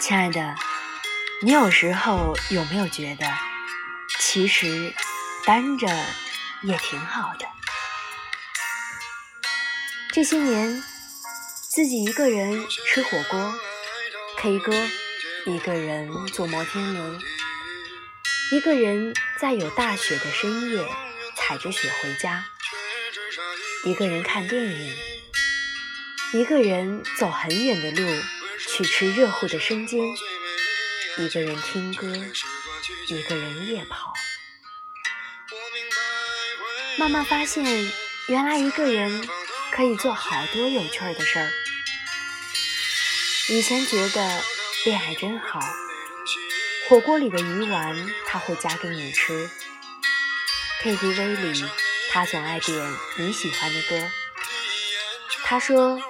亲爱的，你有时候有没有觉得，其实单着也挺好的？这些年，自己一个人吃火锅、K 歌，一个人坐摩天轮，一个人在有大雪的深夜踩着雪回家，一个人看电影，一个人走很远的路去吃热乎的生煎，一个人听歌，一个人夜跑。慢慢发现，原来一个人。可以做好多有趣的事儿。以前觉得恋爱真好，火锅里的鱼丸他会夹给你吃，KTV 里他总爱点你喜欢的歌。他说，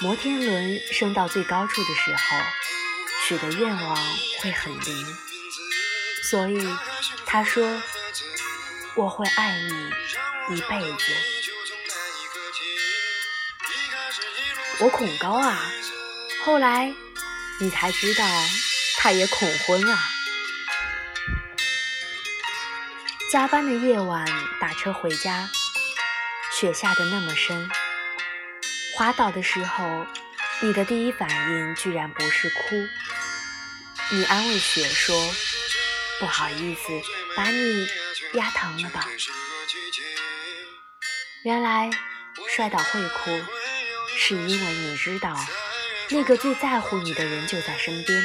摩天轮升到最高处的时候，许的愿望会很灵。所以他说，我会爱你一辈子。我恐高啊，后来你才知道他也恐婚啊。加班的夜晚打车回家，雪下的那么深，滑倒的时候，你的第一反应居然不是哭，你安慰雪说：“不好意思，把你压疼了吧？”原来摔倒会哭。是因为你知道，那个最在乎你的人就在身边，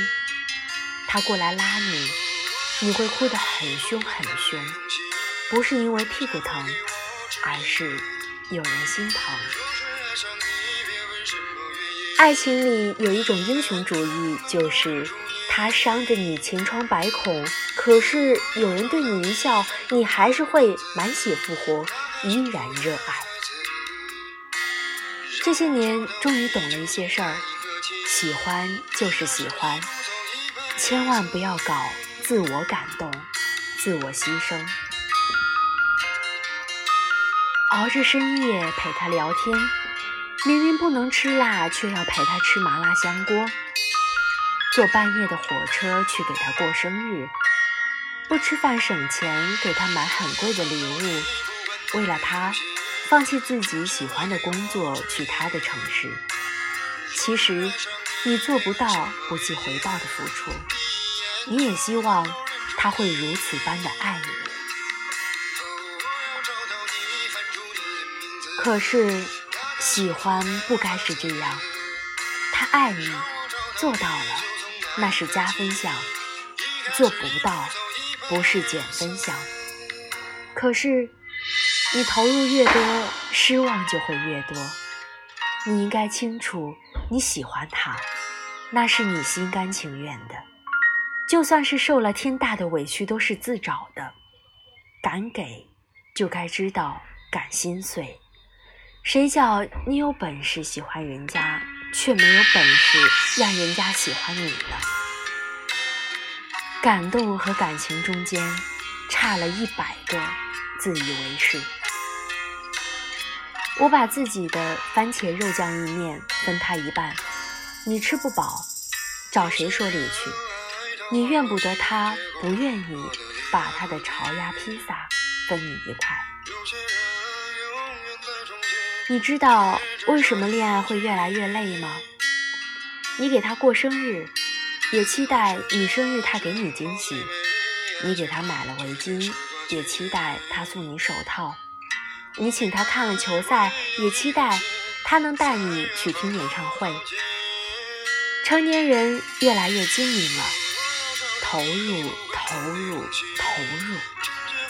他过来拉你，你会哭得很凶很凶，不是因为屁股疼，而是有人心疼。爱情里有一种英雄主义，就是他伤着你千疮百孔，可是有人对你一笑，你还是会满血复活，依然热爱。这些年，终于懂了一些事儿。喜欢就是喜欢，千万不要搞自我感动、自我牺牲。熬着深夜陪他聊天，明明不能吃辣，却要陪他吃麻辣香锅。坐半夜的火车去给他过生日，不吃饭省钱，给他买很贵的礼物，为了他。放弃自己喜欢的工作，去他的城市。其实，你做不到不计回报的付出。你也希望他会如此般的爱你。可是，喜欢不该是这样。他爱你，做到了，那是加分项；做不到，不是减分项。可是。你投入越多，失望就会越多。你应该清楚，你喜欢他，那是你心甘情愿的。就算是受了天大的委屈，都是自找的。敢给，就该知道敢心碎。谁叫你有本事喜欢人家，却没有本事让人家喜欢你呢？感动和感情中间差了一百个自以为是。我把自己的番茄肉酱意面分他一半，你吃不饱，找谁说理去？你怨不得他，不愿意把他的潮鸭披萨分你一块。你知道为什么恋爱会越来越累吗？你给他过生日，也期待你生日他给你惊喜；你给他买了围巾，也期待他送你手套。你请他看了球赛，也期待他能带你去听演唱会。成年人越来越精明了，投入，投入，投入，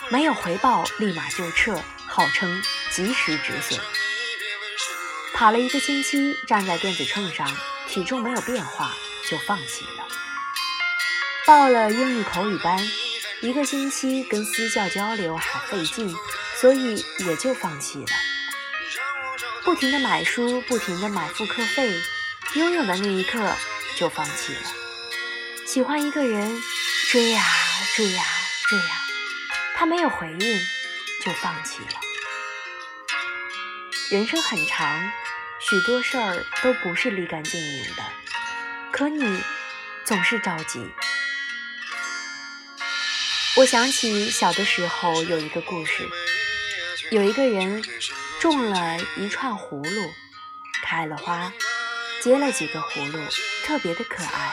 没有回报立马就撤，号称及时止损。跑了一个星期，站在电子秤上，体重没有变化，就放弃了。报了英语口语班，一个星期跟私教交流还费劲。所以也就放弃了，不停的买书，不停的买复课费，拥有的那一刻就放弃了。喜欢一个人，追呀追呀追呀，他没有回应，就放弃了。人生很长，许多事儿都不是立竿见影的，可你总是着急。我想起小的时候有一个故事，有一个人种了一串葫芦，开了花，结了几个葫芦，特别的可爱。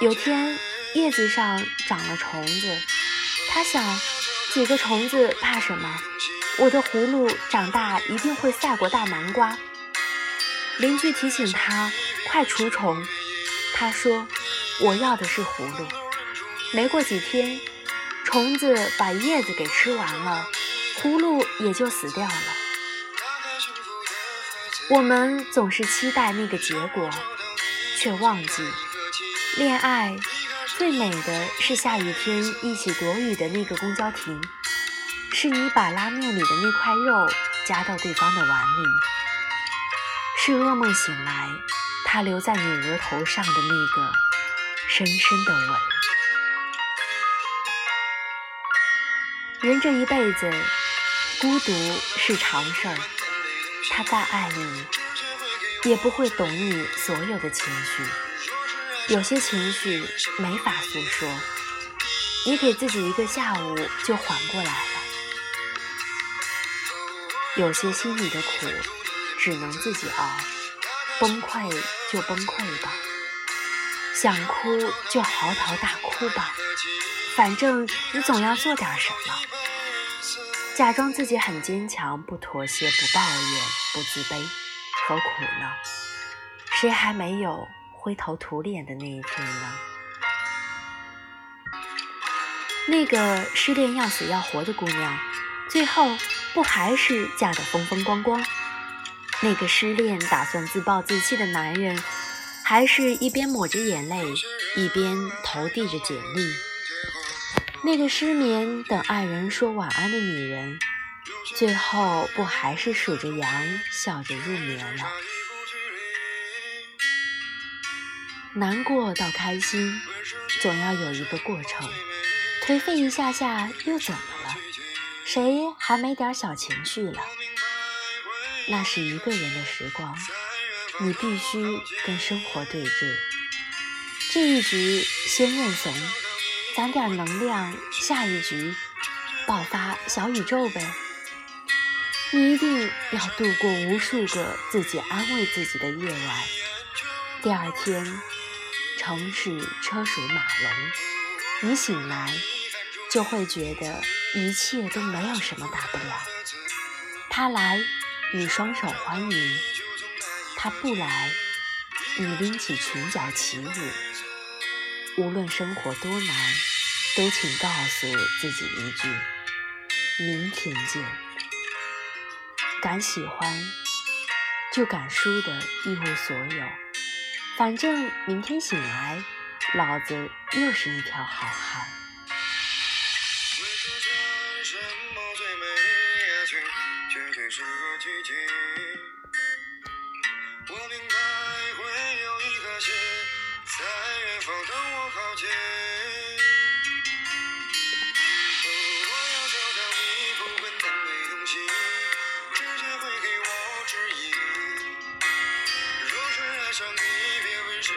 有天叶子上长了虫子，他想，几个虫子怕什么？我的葫芦长大一定会赛过大南瓜。邻居提醒他快除虫，他说我要的是葫芦。没过几天，虫子把叶子给吃完了，葫芦也就死掉了。我们总是期待那个结果，却忘记，恋爱最美的是下雨天一起躲雨的那个公交亭。是你把拉面里的那块肉夹到对方的碗里，是噩梦醒来，他留在你额头上的那个深深的吻。人这一辈子，孤独是常事儿。他再爱你，也不会懂你所有的情绪。有些情绪没法诉说，你给自己一个下午就缓过来了。有些心里的苦，只能自己熬。崩溃就崩溃吧，想哭就嚎啕大哭吧，反正你总要做点什么。假装自己很坚强，不妥协，不抱怨，不自卑，何苦呢？谁还没有灰头土脸的那一天呢？那个失恋要死要活的姑娘，最后。不还是嫁得风风光光？那个失恋打算自暴自弃的男人，还是一边抹着眼泪，一边投递着简历？那个失眠等爱人说晚安的女人，最后不还是数着羊，笑着入眠了？难过到开心，总要有一个过程。颓废一下下，又怎么了？谁还没点小情绪了？那是一个人的时光，你必须跟生活对峙。这一局先认怂，攒点能量，下一局爆发小宇宙呗。你一定要度过无数个自己安慰自己的夜晚。第二天，城市车水马龙，你醒来就会觉得。一切都没有什么大不了。他来，你双手欢迎；他不来，你拎起裙角起舞。无论生活多难，都请告诉自己一句：明天见。敢喜欢，就敢输的一无所有。反正明天醒来，老子又是一条好汉。拒绝我明白会有一颗心在远方等我靠近喔我要找到你不管南北东西直接会给我指引若是爱上你别问什